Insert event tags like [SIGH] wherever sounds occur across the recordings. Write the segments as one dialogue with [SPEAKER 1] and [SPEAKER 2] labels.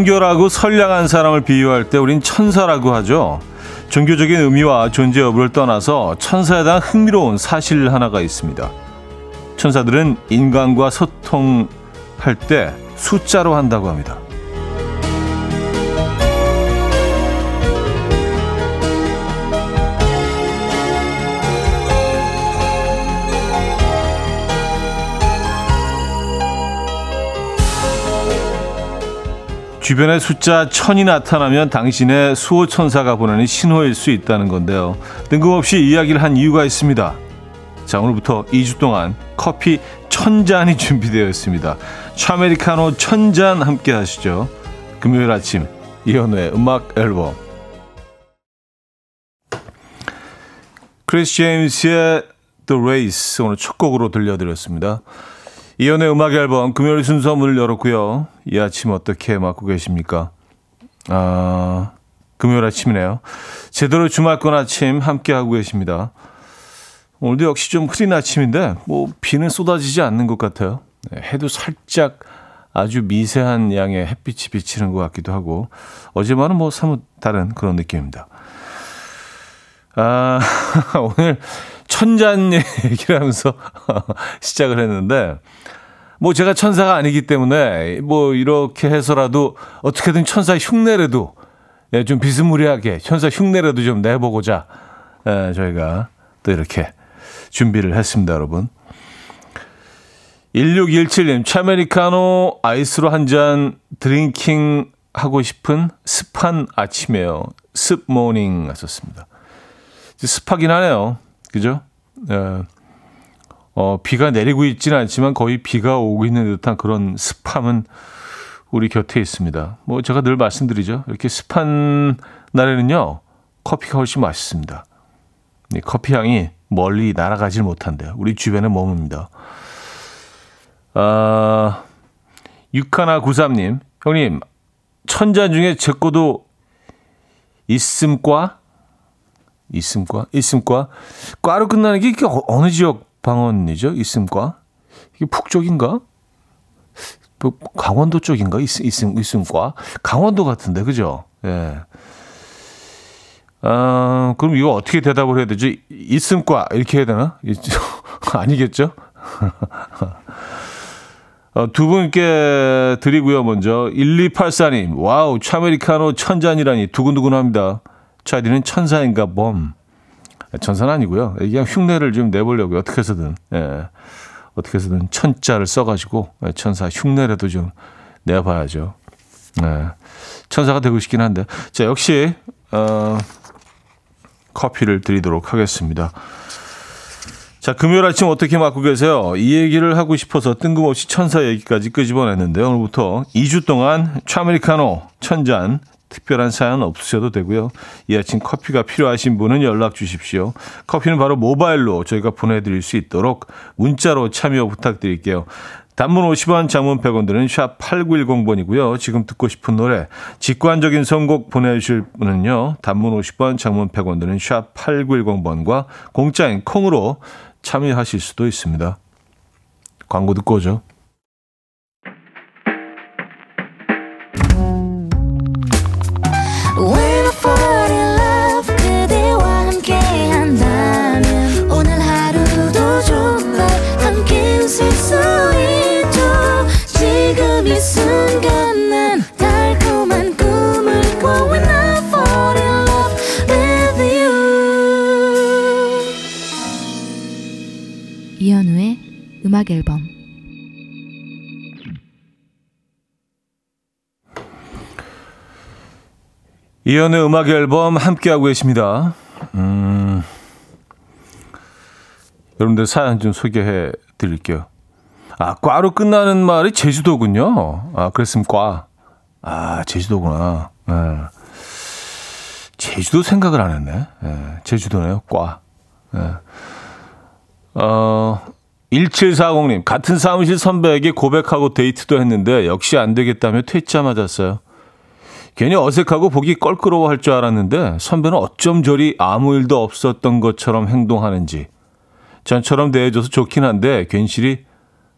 [SPEAKER 1] 순결하고 선량한 사람을 비유할 때 우린 천사라고 하죠. 종교적인 의미와 존재 여부를 떠나서 천사에 대한 흥미로운 사실 하나가 있습니다. 천사들은 인간과 소통할 때 숫자로 한다고 합니다. 주변에 숫자 천이 나타나면 당신의 수호천사가 보내는 신호일 수 있다는 건데요. 뜬금없이 이야기를 한 이유가 있습니다. 자, 오늘부터 2주 동안 커피 천잔이 준비되어 있습니다. 차메리카노 천잔 함께 하시죠. 금요일 아침 이현우의 음악 앨범 크리스 제임스의 The Race 오늘 첫 곡으로 들려드렸습니다. 이연의 음악 앨범 금요일 순서 문을 열었고요. 이 아침 어떻게 맞고 계십니까? 아, 금요일 아침이네요. 제대로 주말권 아침 함께 하고 계십니다. 오늘도 역시 좀 흐린 아침인데 뭐 비는 쏟아지지 않는 것 같아요. 네, 해도 살짝 아주 미세한 양의 햇빛이 비치는 것 같기도 하고 어제만은 뭐 사뭇 다른 그런 느낌입니다. 아, [LAUGHS] 오늘 천잔 얘기를 하면서 [LAUGHS] 시작을 했는데 뭐 제가 천사가 아니기 때문에 뭐 이렇게 해서라도 어떻게든 천사 흉내라도 예, 좀 비스무리하게 천사 흉내라도 좀 내보고자 예, 저희가 또 이렇게 준비를 했습니다, 여러분. 1617님, 차메리카노 아이스로 한 잔 drinking 하고 싶은 습한 아침이에요. 습 모닝 하셨습니다. 습하긴 하네요. 그죠? 예. 어, 비가 내리고 있지는 않지만 거의 비가 오고 있는 듯한 그런 습함은 우리 곁에 있습니다. 뭐 제가 늘 말씀드리죠. 이렇게 습한 날에는요, 커피가 훨씬 맛있습니다. 커피 향이 멀리 날아가질 못한대요. 우리 주변에 머뭅니다. 아, 6193님, 형님, 천잔 중에 제 거도 있음과? 있음과? 있음과? 과로 끝나는 게 어느 지역 방언이죠. 있음과. 이게 북쪽인가? 뭐 강원도 쪽인가? 있, 있음, 있음과. 강원도 같은데, 그죠? 예. 아, 그럼 이거 어떻게 대답을 해야 되지? 있음과. 이렇게 해야 되나? [LAUGHS] 아니겠죠? [LAUGHS] 어, 두 분께 드리고요, 먼저. 1284님, wow, 차메리카노 천잔이라니 두근두근 합니다. 차디는 천사인가 봄. 천사는 아니고요. 그냥 흉내를 좀 내보려고요. 어떻게 해서든. 예. 어떻게 해서든 천자를 써가지고 예, 천사 흉내라도 좀 내봐야죠. 예. 천사가 되고 싶긴 한데. 자, 역시, 어, 커피를 드리도록 하겠습니다. 자, 금요일 아침 어떻게 맞고 계세요? 이 얘기를 하고 싶어서 뜬금없이 천사 얘기까지 끄집어냈는데 오늘부터 2주 동안 차메리카노 천잔 특별한 사연 없으셔도 되고요. 이 아침 커피가 필요하신 분은 연락 주십시오. 커피는 바로 모바일로 저희가 보내드릴 수 있도록 문자로 참여 부탁드릴게요. 단문 50원, 장문 100원 드는 샵 8910번이고요. 지금 듣고 싶은 노래, 직관적인 선곡 보내주실 분은요. 단문 50원, 장문 100원 드는 샵 8910번과 공짜인 콩으로 참여하실 수도 있습니다. 광고 듣고 오죠.
[SPEAKER 2] 음악 앨범
[SPEAKER 1] 이연의 음악 앨범 함께하고 계십니다. 음, 여러분들 사연 좀 소개해 드릴게요. 아, 과로 끝나는 말이 제주도군요. 아, 그랬으면 과. 아, 제주도구나. 네. 제주도 생각을 안 했네. 네, 제주도네요. 과. 네. 어, 1740님, 같은 사무실 선배에게 고백하고 데이트도 했는데 역시 안 되겠다며 퇴짜 맞았어요. 괜히 어색하고 보기 껄끄러워 할 줄 알았는데 선배는 어쩜 저리 아무 일도 없었던 것처럼 행동하는지 전처럼 대해줘서 좋긴 한데 괜시리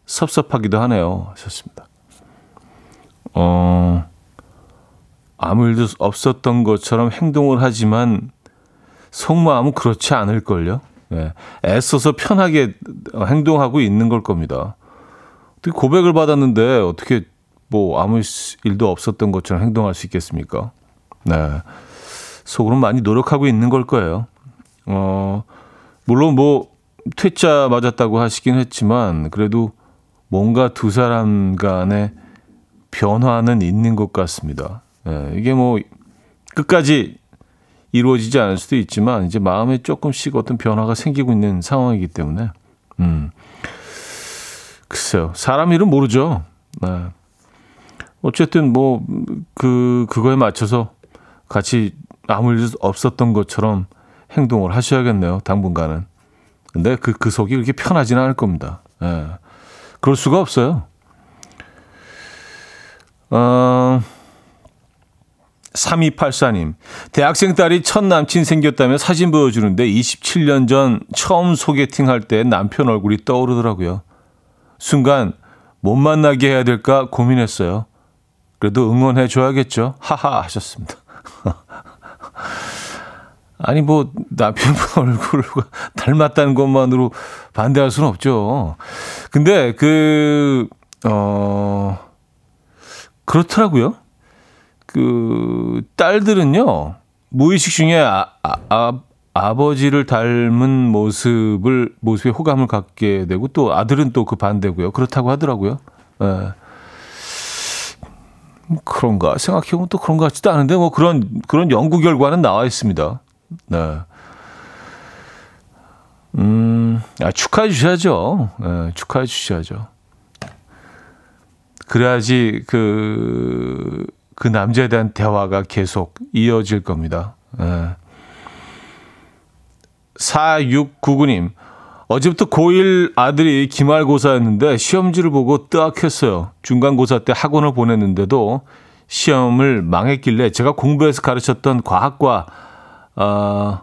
[SPEAKER 1] 섭섭하기도 하네요. 하셨습니다. 어, 아무 일도 없었던 것처럼 행동을 하지만 속마음은 그렇지 않을걸요. 네. 애써서 편하게 행동하고 있는 걸 겁니다. 어떻게 고백을 받았는데 어떻게 뭐 아무 일도 없었던 것처럼 행동할 수 있겠습니까? 네. 속으로 많이 노력하고 있는 걸 거예요. 어, 물론 뭐 퇴짜 맞았다고 하시긴 했지만 그래도 뭔가 두 사람 간의 변화는 있는 것 같습니다. 예, 이게 뭐 끝까지 이루어지지 않을 수도 있지만 이제 마음에 조금씩 어떤 변화가 생기고 있는 상황이기 때문에 음. 글쎄요. 사람 일은 모르죠. 네. 어쨌든 뭐 그 그거에 맞춰서 같이 아무 일 없었던 것처럼 행동을 하셔야겠네요. 당분간은. 근데 그, 그 속이 그렇게 편하지는 않을 겁니다. 예. 그럴 수가 없어요. 어, 3284님. 대학생 딸이 첫 남친 생겼다며 사진 보여주는데 27년 전 처음 소개팅 할 때 남편 얼굴이 떠오르더라고요. 순간 못 만나게 해야 될까 고민했어요. 그래도 응원해 줘야겠죠. 하하 하셨습니다. [LAUGHS] 아니 뭐 남편 [LAUGHS] 얼굴을 닮았다는 것만으로 반대할 수는 없죠. 근데 그 어 그렇더라고요. 그 딸들은요 무의식 중에 아, 아, 아, 아버지를 닮은 모습을 모습에 호감을 갖게 되고 또 아들은 또 그 반대고요. 그렇다고 하더라고요. 예. 그런가 생각해보면 또 그런 것 같지도 않은데 뭐 그런 그런 연구 결과는 나와 있습니다. 네. 음, 아, 축하해 주셔야죠. 네, 축하해 주셔야죠. 그래야지 그, 그 남자에 대한 대화가 계속 이어질 겁니다. 네. 4699님, 어제부터 고1 아들이 기말고사였는데 시험지를 보고 뜨악했어요. 중간고사 때 학원을 보냈는데도 시험을 망했길래 제가 공부해서 가르쳤던 과학과 어,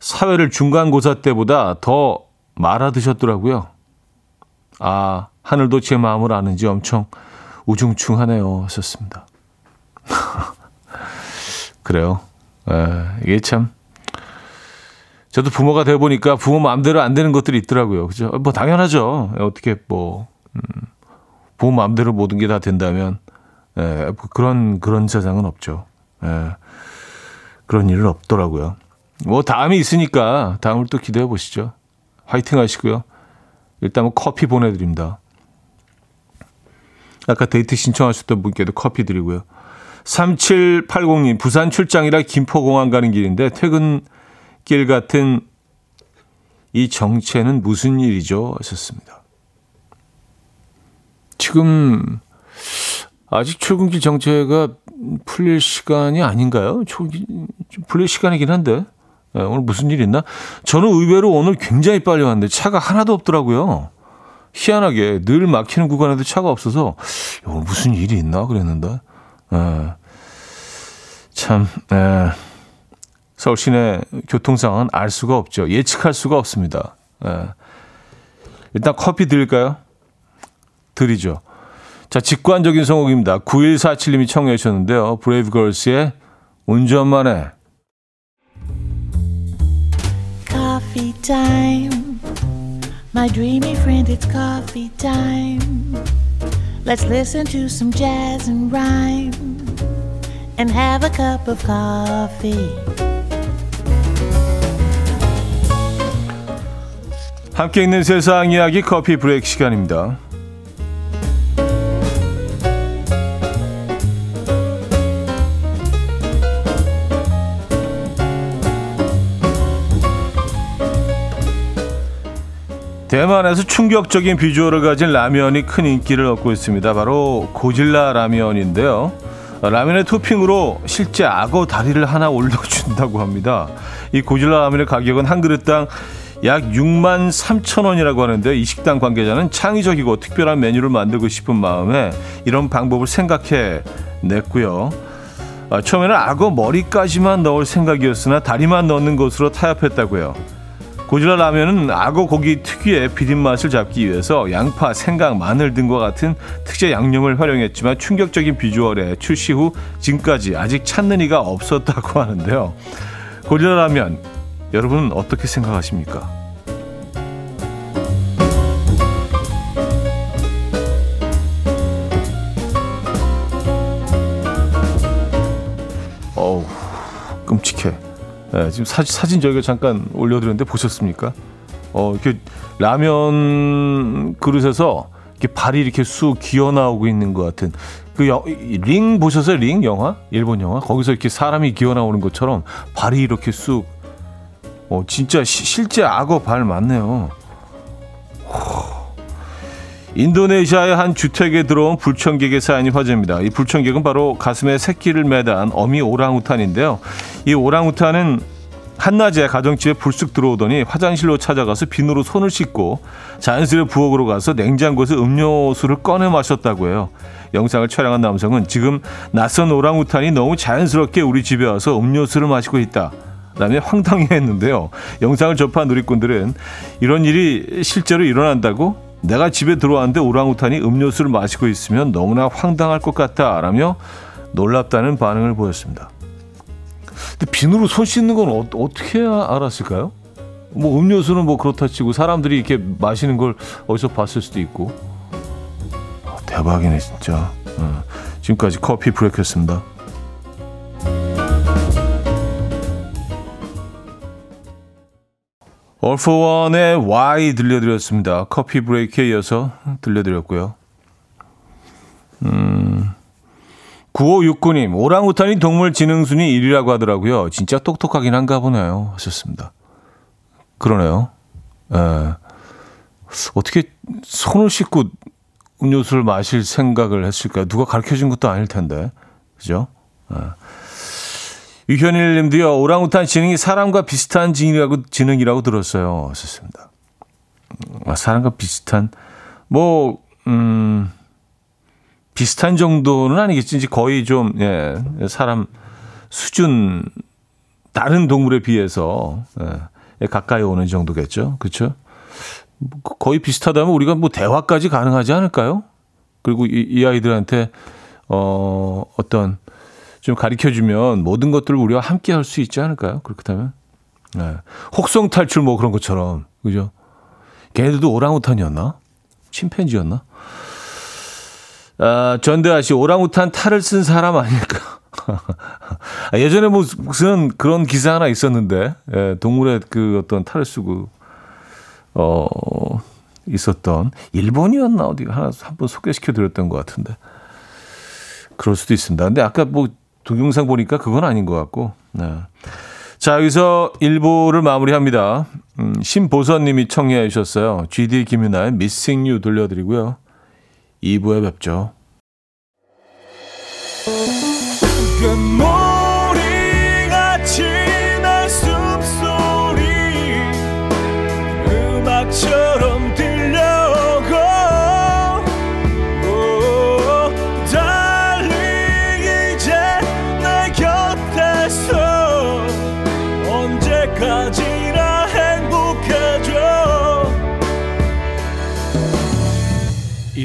[SPEAKER 1] 사회를 중간고사 때보다 더 말아드셨더라고요. 아, 하늘도 제 마음을 아는지 엄청 우중충하네요. 하셨습니다. [LAUGHS] 그래요. 에, 이게 참. 저도 부모가 되어 보니까 부모 마음대로 안 되는 것들이 있더라고요. 그죠? 뭐 당연하죠. 어떻게 뭐 음, 부모 마음대로 모든 게 다 된다면 에, 뭐 그런 그런 세상은 없죠. 에. 그런 일은 없더라고요. 뭐 다음이 있으니까 다음을 또 기대해 보시죠. 화이팅 하시고요. 일단 뭐 커피 보내드립니다. 아까 데이트 신청하셨던 분께도 커피 드리고요. 3780님, 부산 출장이라 김포공항 가는 길인데 퇴근길 같은 이 정체는 무슨 일이죠? 하셨습니다. 지금 아직 출근길 정체가 풀릴 시간이 아닌가요? 좀 풀릴 시간이긴 한데. 네, 오늘 무슨 일 있나? 저는 의외로 오늘 굉장히 빨리 왔는데 차가 하나도 없더라고요. 희한하게 늘 막히는 구간에도 차가 없어서 오늘 무슨 일이 있나 그랬는데. 네. 참, 네. 서울 시내 교통 상황은 알 수가 없죠. 예측할 수가 없습니다. 네. 일단 커피 드릴까요? 드리죠. 자, 직관적인 성곡입니다. 9147님이 청해 주셨는데요. 브레이브걸스의 운전만 해. Coffee time. My dreamy friend, it's coffee time. Let's listen to some jazz and rhyme and have a cup of coffee. 함께 있는 세상 이야기 커피 브레이크 시간입니다. 대만에서 충격적인 비주얼을 가진 라면이 큰 인기를 얻고 있습니다. 바로 고질라 라면인데요. 라면의 토핑으로 실제 악어 다리를 하나 올려준다고 합니다. 이 고질라 라면의 가격은 한 그릇당 약 6만 3천 원이라고 하는데 이 식당 관계자는 창의적이고 특별한 메뉴를 만들고 싶은 마음에 이런 방법을 생각해 냈고요. 아, 처음에는 악어 머리까지만 넣을 생각이었으나 다리만 넣는 것으로 타협했다고요. 고질라 라면은 악어 고기 특유의 비린 맛을 잡기 위해서 양파, 생강, 마늘 등과 같은 특제 양념을 활용했지만 충격적인 비주얼에 출시 후 지금까지 아직 찾는 이가 없었다고 하는데요. 고질라 라면 여러분은 어떻게 생각하십니까? 네, 지금 사, 사진 저희가 잠깐 올려드렸는데 보셨습니까? 어, 이렇게 라면 그릇에서 이렇게 발이 이렇게 쑥 기어 나오고 있는 것 같은 그링 보셨어요? 링 영화? 일본 영화? 거기서 이렇게 사람이 기어 나오는 것처럼 발이 이렇게 쑥 어, 진짜 시, 실제 악어 발 맞네요. 인도네시아의 한 주택에 들어온 불청객의 사연이 화제입니다. 이 불청객은 바로 가슴에 새끼를 매단 어미 오랑우탄인데요. 이 오랑우탄은 한낮에 가정집에 불쑥 들어오더니 화장실로 찾아가서 비누로 손을 씻고 자연스레 부엌으로 가서 냉장고에서 음료수를 꺼내 마셨다고 해요. 영상을 촬영한 남성은 지금 낯선 오랑우탄이 너무 자연스럽게 우리 집에 와서 음료수를 마시고 있다. 라며 황당해했는데요. 영상을 접한 누리꾼들은 이런 일이 실제로 일어난다고 내가 집에 들어왔는데 오랑우탄이 음료수를 마시고 있으면 너무나 황당할 것 같다 라며 놀랍다는 반응을 보였습니다. 근데 비누로 손 씻는 건 어, 떻게 알았을까요? 뭐 음료수는 뭐 그렇다 치고 사람들이 이렇게 마시는 걸 어디서 봤을 수도 있고 어, 대박이네 진짜. 어, 지금까지 커피 브레이크였습니다. All for One의 Why 들려드렸습니다. 커피 브레이크에 이어서 들려드렸고요. 음, 9569님, 오랑우탄이 동물 지능순위 1위라고 하더라고요. 진짜 똑똑하긴 한가 보네요. 하셨습니다. 그러네요. 에, 예. 어떻게 손을 씻고 음료수를 마실 생각을 했을까요? 누가 가르쳐 준 것도 아닐 텐데. 그죠? 에. 예. 유현일 님도요, 오랑우탄 지능이 사람과 비슷한 지능이라고, 지능이라고 들었어요. 하셨습니다. 아, 사람과 비슷한, 뭐, 음, 비슷한 정도는 아니겠지. 이제 거의 좀, 예, 사람 수준, 다른 동물에 비해서, 예, 가까이 오는 정도겠죠. 그렇죠? 거의 비슷하다면 우리가 뭐 대화까지 가능하지 않을까요? 그리고 이, 이 아이들한테, 어, 어떤, 좀 가르쳐 주면 모든 것들을 우리가 함께 할 수 있지 않을까요? 그렇다면. 네. 혹성 탈출 뭐 그런 것처럼. 그죠? 걔네들도 오랑우탄이었나? 침팬지였나? 아, 전대아 씨, 오랑우탄 탈을 쓴 사람 아닐까? 아, [LAUGHS] 예전에 뭐 무슨 그런 기사 하나 있었는데, 예, 동물의 그 어떤 탈을 쓰고, 어, 있었던, 일본이었나? 어디 하나 한번 소개시켜 드렸던 것 같은데. 그럴 수도 있습니다. 근데 아까 뭐 동영상 보니까 그건 아닌 것 같고. 네. 자, 여기서 1부를 마무리합니다. 음, 신보선 님이 청해 주셨어요. GD 김윤아의 Missing You 들려드리고요. 2부에 뵙죠.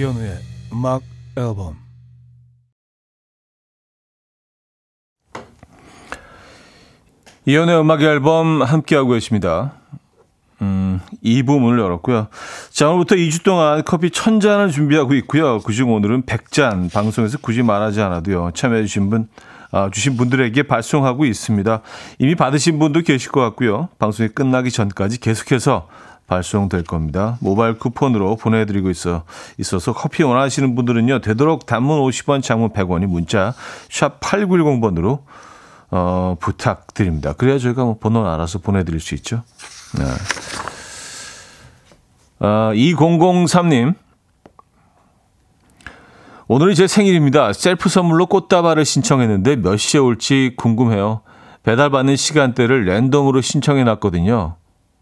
[SPEAKER 1] 이현우의 음악 앨범 이현우의 음악 앨범 함께하고 계십니다. 음, 2부 문을 열었고요. 자, 오늘부터 2주 동안 커피 1000잔을 준비하고 있고요. 그중 오늘은 100잔 방송에서 굳이 말하지 않아도요. 참여해 주신 분 아, 주신 분들에게 발송하고 있습니다. 이미 받으신 분도 계실 것 같고요. 방송이 끝나기 전까지 계속해서 발송될 겁니다. 모바일 쿠폰으로 보내드리고 있어 있어서 커피 원하시는 분들은요 되도록 단문 50원, 장문 100원이 문자 샵 #8910번으로 어, 부탁드립니다. 그래야 저희가 뭐 번호 알아서 보내드릴 수 있죠. 네. 아, 2003님. 오늘이 제 생일입니다. 셀프 선물로 꽃다발을 신청했는데 몇 시에 올지 궁금해요. 배달받는 시간대를 랜덤으로 신청해 놨거든요.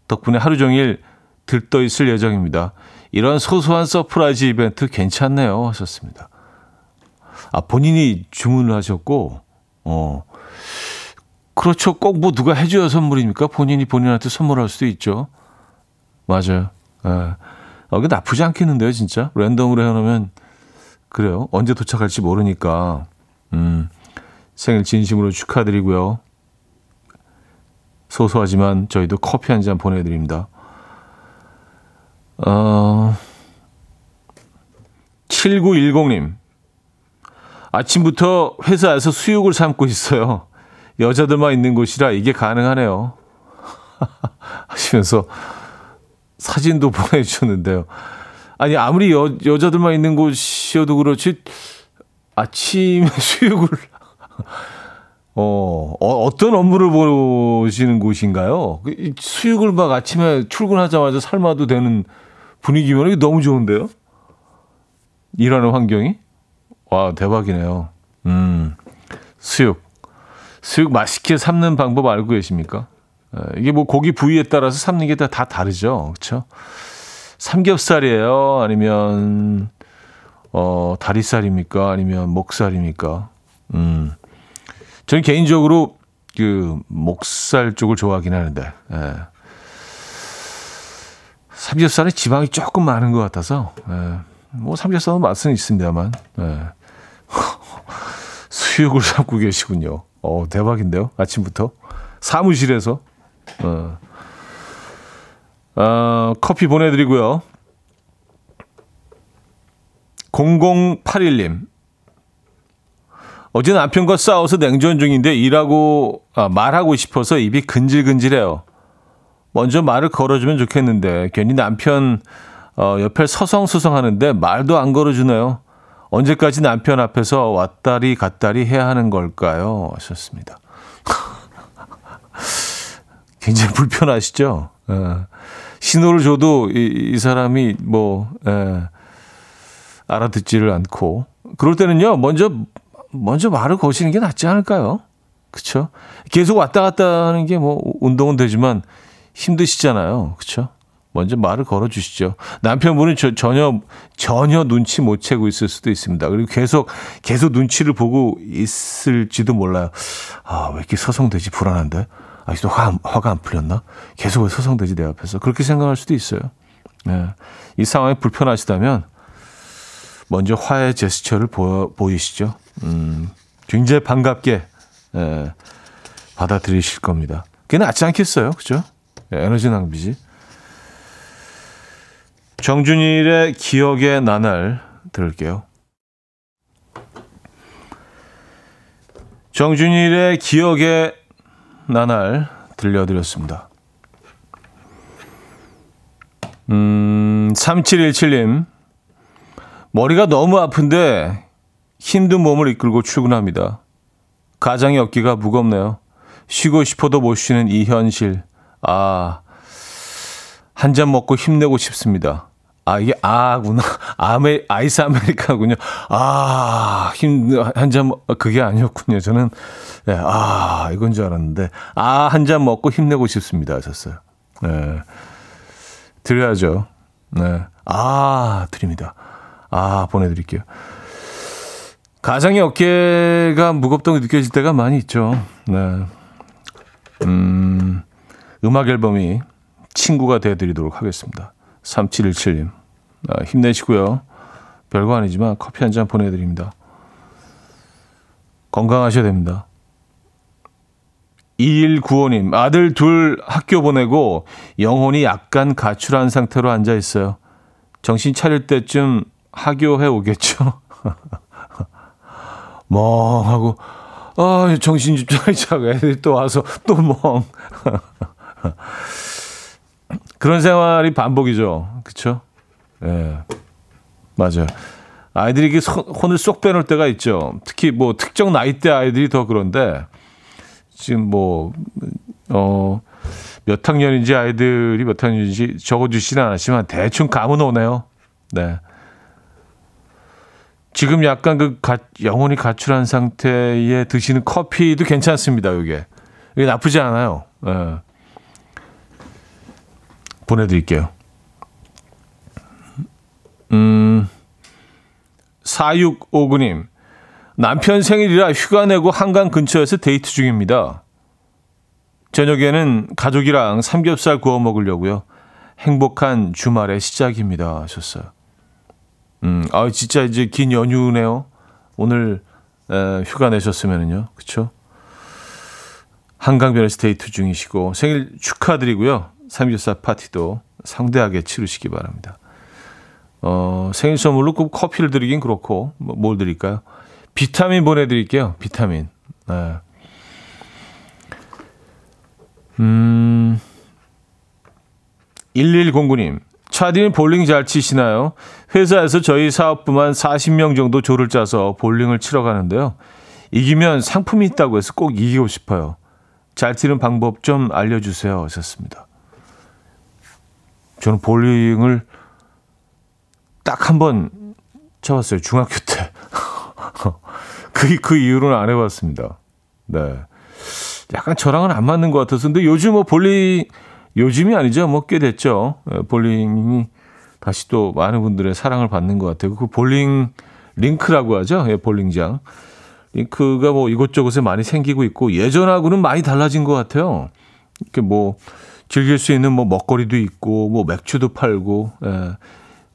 [SPEAKER 1] 덕분에 하루 종일 들떠 있을 예정입니다. 이런 소소한 surprise 이벤트 괜찮네요. 하셨습니다. 아, 본인이 주문을 하셨고, 어, 그렇죠. 꼭 뭐 누가 해줘야 선물입니까? 본인이 본인한테 선물할 수도 있죠. 맞아요. 예. 어, 이게 나쁘지 않겠는데요, 진짜? 랜덤으로 해놓으면, 그래요. 언제 도착할지 모르니까. 음, 생일 진심으로 축하드리고요. 소소하지만 저희도 커피 한 잔 보내드립니다. 어, 7910님. 아침부터 회사에서 수육을 삶고 있어요. 여자들만 있는 곳이라 이게 가능하네요. [LAUGHS] 하시면서 사진도 보내주셨는데요. 아니, 아무리 여, 여자들만 있는 곳이어도 그렇지, 아침에 [LAUGHS] 수육을, 어, 어, 어떤 업무를 보시는 곳인가요? 그 수육을 막 아침에 출근하자마자 삶아도 되는 분위기면 이게 너무 좋은데요? 일하는 환경이? 와, 대박이네요. 음, 수육. 수육 맛있게 삶는 방법 알고 계십니까? 이게 뭐 고기 부위에 따라서 삶는 게 다 다르죠. 그렇죠? 삼겹살이에요? 아니면 어, 다리살입니까? 아니면 목살입니까? 음. 저는 개인적으로 그 목살 쪽을 좋아하긴 하는데. 예. 삼겹살에 지방이 조금 많은 것 같아서 예. 뭐 삼겹살은 맛은 있습니다만 예. [LAUGHS] 수육을 삶고 계시군요. 어 대박인데요. 아침부터 사무실에서 어. 어, 커피 보내드리고요. 0081님. 어제 남편과 싸워서 냉전 중인데 일하고, 아, 말하고 싶어서 입이 근질근질해요. 먼저 말을 걸어주면 좋겠는데, 괜히 남편, 어, 옆에 서성서성 하는데 말도 안 걸어주네요. 언제까지 남편 앞에서 왔다리 갔다리 해야 하는 걸까요? 하셨습니다. [LAUGHS] 굉장히 불편하시죠? 예. 신호를 줘도 이, 이 사람이 뭐, 예, 알아듣지를 않고. 그럴 때는요, 먼저, 먼저 말을 거시는 게 낫지 않을까요? 그쵸? 계속 왔다 갔다 하는 게 뭐, 운동은 되지만 힘드시잖아요. 그쵸? 먼저 말을 걸어 주시죠. 남편분은 저, 전혀, 전혀 눈치 못 채고 있을 수도 있습니다. 그리고 계속, 계속 눈치를 보고 있을지도 몰라요. 아, 왜 이렇게 서성되지? 불안한데? 아직도 화, 화가 안 풀렸나? 계속 왜 서성되지 내 앞에서? 그렇게 생각할 수도 있어요. 네. 이 상황이 불편하시다면 먼저 화해 제스처를 보, 보이시죠. 음, 굉장히 반갑게 예, 받아들이실 겁니다. 그게 낫지 않겠어요, 그죠? 예, 에너지 낭비지. 정준일의 기억의 나날 들을게요. 정준일의 기억의 나날 들려드렸습니다. 음, 3717님. 머리가 너무 아픈데 힘든 몸을 이끌고 출근합니다. 가장의 어깨가 무겁네요. 쉬고 싶어도 못 쉬는 이 현실. 아, 한 잔 먹고 힘내고 싶습니다. 아, 이게 아구나. [LAUGHS] 아메, 아이스 아메리카군요. 아, 힘, 한 잔, 그게 아니었군요. 저는, 네, 아, 이건 줄 알았는데. 아, 한 잔 먹고 힘내고 싶습니다. 하셨어요. 네. 드려야죠. 네. 아, 드립니다. 아, 보내드릴게요. 가장의 어깨가 무겁다고 느껴질 때가 많이 있죠. 네. 음, 음악 앨범이 친구가 되어드리도록 하겠습니다. 3717님. 아, 힘내시고요. 별거 아니지만 커피 한 잔 보내드립니다. 건강하셔야 됩니다. 2195님, 아들 둘 학교 보내고 영혼이 약간 가출한 상태로 앉아 있어요. 정신 차릴 때쯤 하교해 오겠죠? [LAUGHS] 멍하고, 아, 정신 좀 차리자고 애들이 [LAUGHS] 또 와서 또 멍. [LAUGHS] [LAUGHS] 그런 생활이 반복이죠. 그쵸? 예. 네, 맞아요. 아이들이 이게 혼을 쏙 빼놓을 때가 있죠. 특히 뭐 특정 나이대 아이들이 더 그런데 지금 뭐, 어, 몇 학년인지 아이들이 몇 학년인지 적어주시는 않았지만 대충 감은 오네요. 네. 지금 약간 그 가, 영혼이 가출한 상태에 드시는 커피도 괜찮습니다, 이게. 이게 나쁘지 않아요. 네. 보내드릴게요. 음, 4659님. 남편 생일이라 휴가 내고 한강 근처에서 데이트 중입니다. 저녁에는 가족이랑 삼겹살 구워 먹으려고요. 행복한 주말의 시작입니다. 하셨어요. 음, 아, 진짜 이제 긴 연휴네요. 오늘 에, 휴가 내셨으면은요. 그쵸? 한강변에 stay 중이시고 생일 축하드리고요. 삼겹살 파티도 성대하게 치르시기 바랍니다. 어, 생일 선물로 꼭 커피를 드리긴 그렇고 뭐, 뭘 드릴까요? 비타민 보내드릴게요. 비타민. 네. 음, 1109님. 차디는 볼링 잘 치시나요? 회사에서 저희 사업부만 40명 정도 조를 짜서 볼링을 치러 가는데요. 이기면 상품이 있다고 해서 꼭 이기고 싶어요. 잘 치는 방법 좀 알려주세요. 하셨습니다. 저는 볼링을 딱 한 번 쳐봤어요. 중학교 때. [LAUGHS] 그, 그 이후로는 안 해봤습니다. 네. 약간 저랑은 안 맞는 것 같아서. 근데 요즘 뭐 볼링, 요즘이 아니죠. 뭐 꽤 됐죠. 예, 볼링이 다시 또 많은 분들의 사랑을 받는 것 같아요. 그 볼링 링크라고 하죠. 예, 볼링장. 링크가 뭐 이곳저곳에 많이 생기고 있고 예전하고는 많이 달라진 것 같아요. 이렇게 뭐 즐길 수 있는 뭐 먹거리도 있고 뭐 맥주도 팔고 예.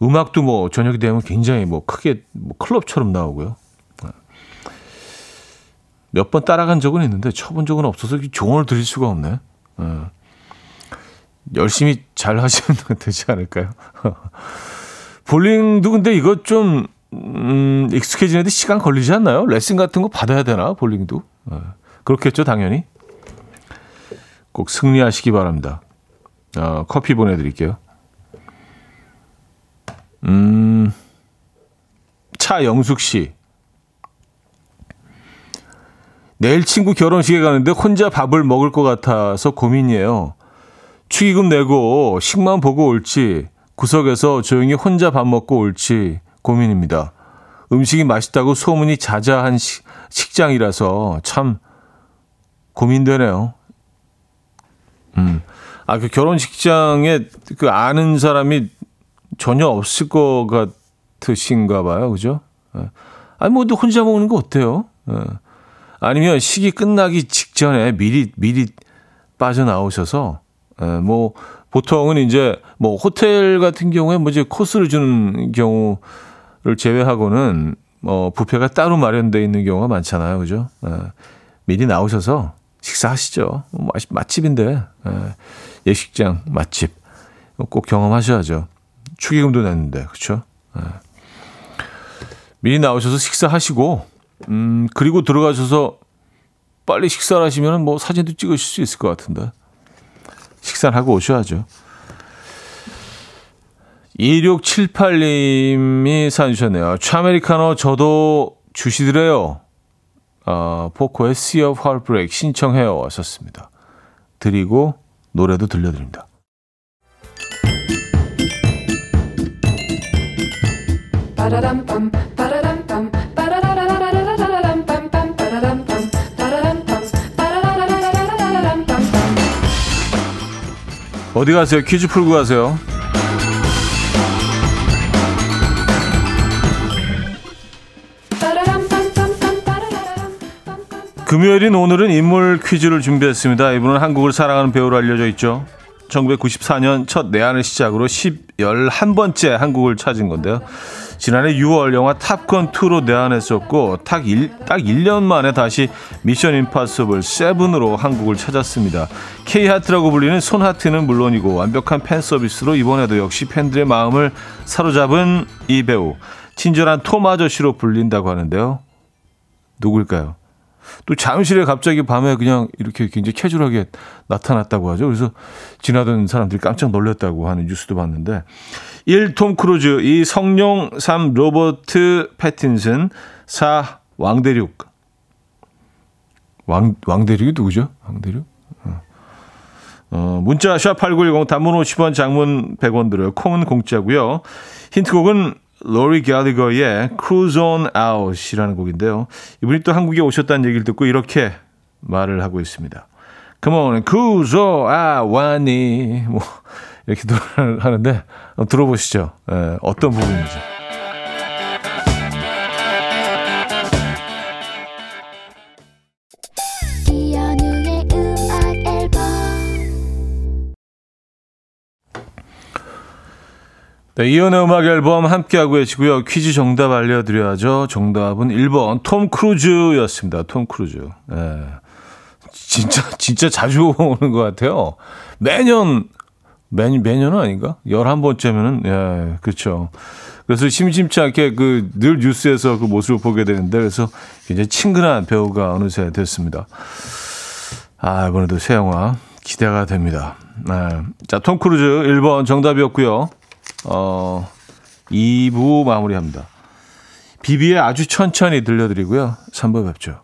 [SPEAKER 1] 음악도 뭐 저녁이 되면 굉장히 뭐 크게 뭐 클럽처럼 나오고요. 예. 몇번 따라간 적은 있는데 쳐본 적은 없어서 조언을 드릴 수가 없네. 예. 열심히 잘 하시면 되지 않을까요? [LAUGHS] 볼링도 근데 이거 좀 음, 익숙해지는데 시간 걸리지 않나요? 레슨 같은 거 받아야 되나? 볼링도. 네. 그렇겠죠, 당연히. 꼭 승리하시기 바랍니다. 어, 커피 보내드릴게요. 음, 차영숙 씨. 내일 친구 결혼식에 가는데 혼자 밥을 먹을 것 같아서 고민이에요. 축의금 내고 식만 보고 올지, 구석에서 조용히 혼자 밥 먹고 올지, 고민입니다. 음식이 맛있다고 소문이 자자한 시, 식장이라서 참 고민되네요. 음. 아, 그 결혼식장에 그 아는 사람이 전혀 없을 것 같으신가 봐요. 그죠? 예. 아니, 뭐, 혼자 먹는 거 어때요? 예. 아니면 식이 끝나기 직전에 미리, 미리 빠져나오셔서, 예, 뭐, 보통은 이제 뭐 호텔 같은 경우에 뭐 이제 코스를 주는 경우 를 제외하고는 뭐 부페가 따로 마련되어 있는 경우가 많잖아요. 그죠? 예. 미리 나오셔서 식사하시죠. 뭐 맛, 맛집인데 예. 예식장 맛집 꼭 경험하셔야죠. 축의금도 냈는데 그렇죠? 예. 미리 나오셔서 식사하시고 음 그리고 들어가셔서 빨리 식사를 하시면 뭐 사진도 찍으실 수 있을 것 같은데 식사를 하고 오셔야죠. 2678님이 사연 주셨네요. 차메리카노 저도 주시드래요. 어, 포코의 Sea of Heartbreak 신청해요. 왔었습니다. 드리고 노래도 들려드립니다. 어디 가세요? 퀴즈 풀고 가세요. 금요일인 오늘은 인물 퀴즈를 준비했습니다. 이분은 한국을 사랑하는 배우로 알려져 있죠. 1994년 첫 내한을 시작으로 10, 11번째 한국을 찾은 건데요. 지난해 6월 영화 탑건2로 내한했었고 딱, 1, 딱 1년 만에 다시 미션 임파서블 7으로 한국을 찾았습니다. K하트라고 불리는 손하트는 물론이고 완벽한 팬 서비스로 이번에도 역시 팬들의 마음을 사로잡은 이 배우. 친절한 톰 아저씨로 불린다고 하는데요. 누굴까요? 또 잠실에 갑자기 밤에 그냥 이렇게 굉장히 캐주얼하게 나타났다고 하죠. 그래서 지나던 사람들이 깜짝 놀랐다고 하는 뉴스도 봤는데 1. 톰 크루즈, 2. 성룡, 3. 로버트 패틴슨, 4. 왕대륙. 왕, 왕대륙이 누구죠? 왕대륙? 어. 어, 문자 샵8910 단문 50원 장문 100원 들어요. 콩은 공짜고요. 힌트곡은 로리 갤리거의 Cruise on Out이라는 곡인데요. 이분이 또 한국에 오셨다는 얘기를 듣고 이렇게 말을 하고 있습니다. Come on, cruise 와니. 뭐, 이렇게 노래를 하는데, 들어보시죠. 예, 어떤 부분인지. 네, 이현우의 음악 앨범 함께하고 계시고요. 퀴즈 정답 알려드려야죠. 정답은 1번 톰 크루즈였습니다. 톰 크루즈. 네. 진짜, 진짜 자주 [LAUGHS] 오는 것 같아요. 매년, 매, 매년은 아닌가? 11번째면은, 예, 그렇죠. 그래서 심심치 않게 그 늘 뉴스에서 그 모습을 보게 되는데 그래서 굉장히 친근한 배우가 어느새 됐습니다. 아, 이번에도 새 영화 기대가 됩니다. 네. 자, 톰 크루즈 1번 정답이었고요. 어, 2부 마무리합니다. 비비의 아주 천천히 들려드리고요. 3부 뵙죠.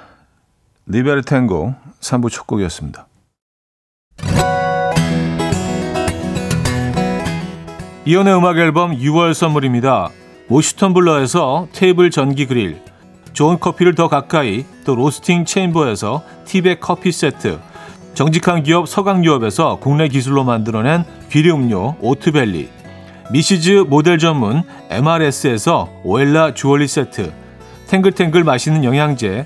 [SPEAKER 1] 리베르 탱고 3부 첫 곡이었습니다. 이연의 음악 앨범 6월 선물입니다. 모슈턴 블러에서 테이블 전기 그릴, 좋은 커피를 더 가까이, 또 로스팅 체인버에서 티백 커피 세트, 정직한 기업 서강유업에서 국내 기술로 만들어낸 귀리 음료 오트벨리, 미시즈 모델 전문 MRS에서 오엘라 주얼리 세트, 탱글탱글 맛있는 영양제,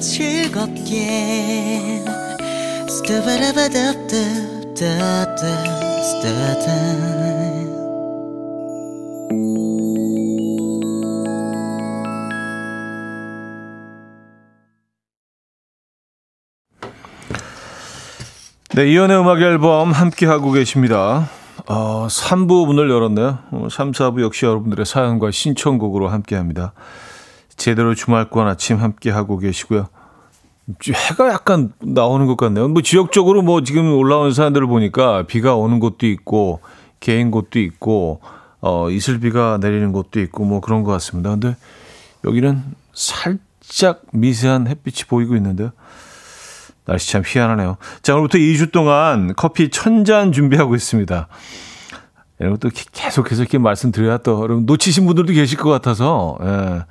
[SPEAKER 1] 즐겁게 네, 이연의 음악 앨범 함께 하고 계십니다. 어, 3부 문을 열었네요. 3, 어, 4부 역시 여러분들의 사연과 신청곡으로 함께 합니다. 제대로 주말권 아침 함께 하고 계시고요. 해가 약간 나오는 것 같네요. 뭐 지역적으로 뭐 지금 올라온 사람들을 보니까 비가 오는 곳도 있고 개인 곳도 있고 어 이슬비가 내리는 곳도 있고 뭐 그런 것 같습니다. 근데 여기는 살짝 미세한 햇빛이 보이고 있는데요. 날씨 참 희한하네요. 자, 오늘부터 2주 동안 커피 천잔 준비하고 있습니다. 이런 것도 계속해서 이렇게 말씀드려야 또 여러분 놓치신 분들도 계실 것 같아서 예.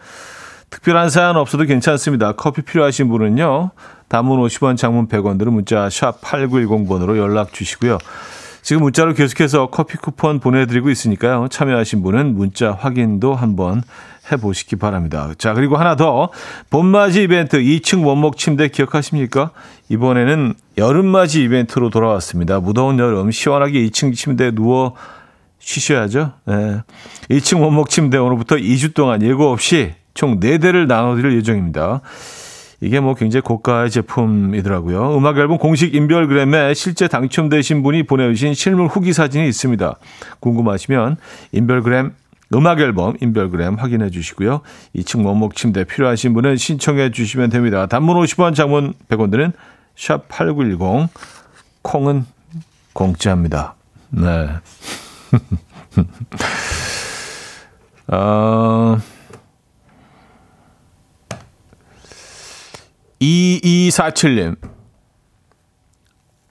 [SPEAKER 1] 특별한 사연 없어도 괜찮습니다. 커피 필요하신 분은요. 단문 50원, 장문 100원 들은 문자 샵 8910번으로 연락 주시고요. 지금 문자로 계속해서 커피 쿠폰 보내드리고 있으니까요. 참여하신 분은 문자 확인도 한번 해보시기 바랍니다. 자, 그리고 하나 더. 봄맞이 이벤트 2층 원목 침대 기억하십니까? 이번에는 여름맞이 이벤트로 돌아왔습니다. 무더운 여름 시원하게 2층 침대에 누워 쉬셔야죠. 네. 2층 원목 침대 오늘부터 2주 동안 예고 없이 총 4대를 나눠드릴 예정입니다. 이게 뭐 굉장히 고가의 제품이더라고요. 음악 앨범 공식 인별그램에 실제 당첨되신 분이 보내주신 실물 후기 사진이 있습니다. 궁금하시면 인별그램 음악 앨범 인별그램 확인해 주시고요. 2층 원목 침대 필요하신 분은 신청해 주시면 됩니다. 단문 50원, 장문 100원 드는 샵8910 콩은 공짜입니다. 네. 어, [LAUGHS] 2247님.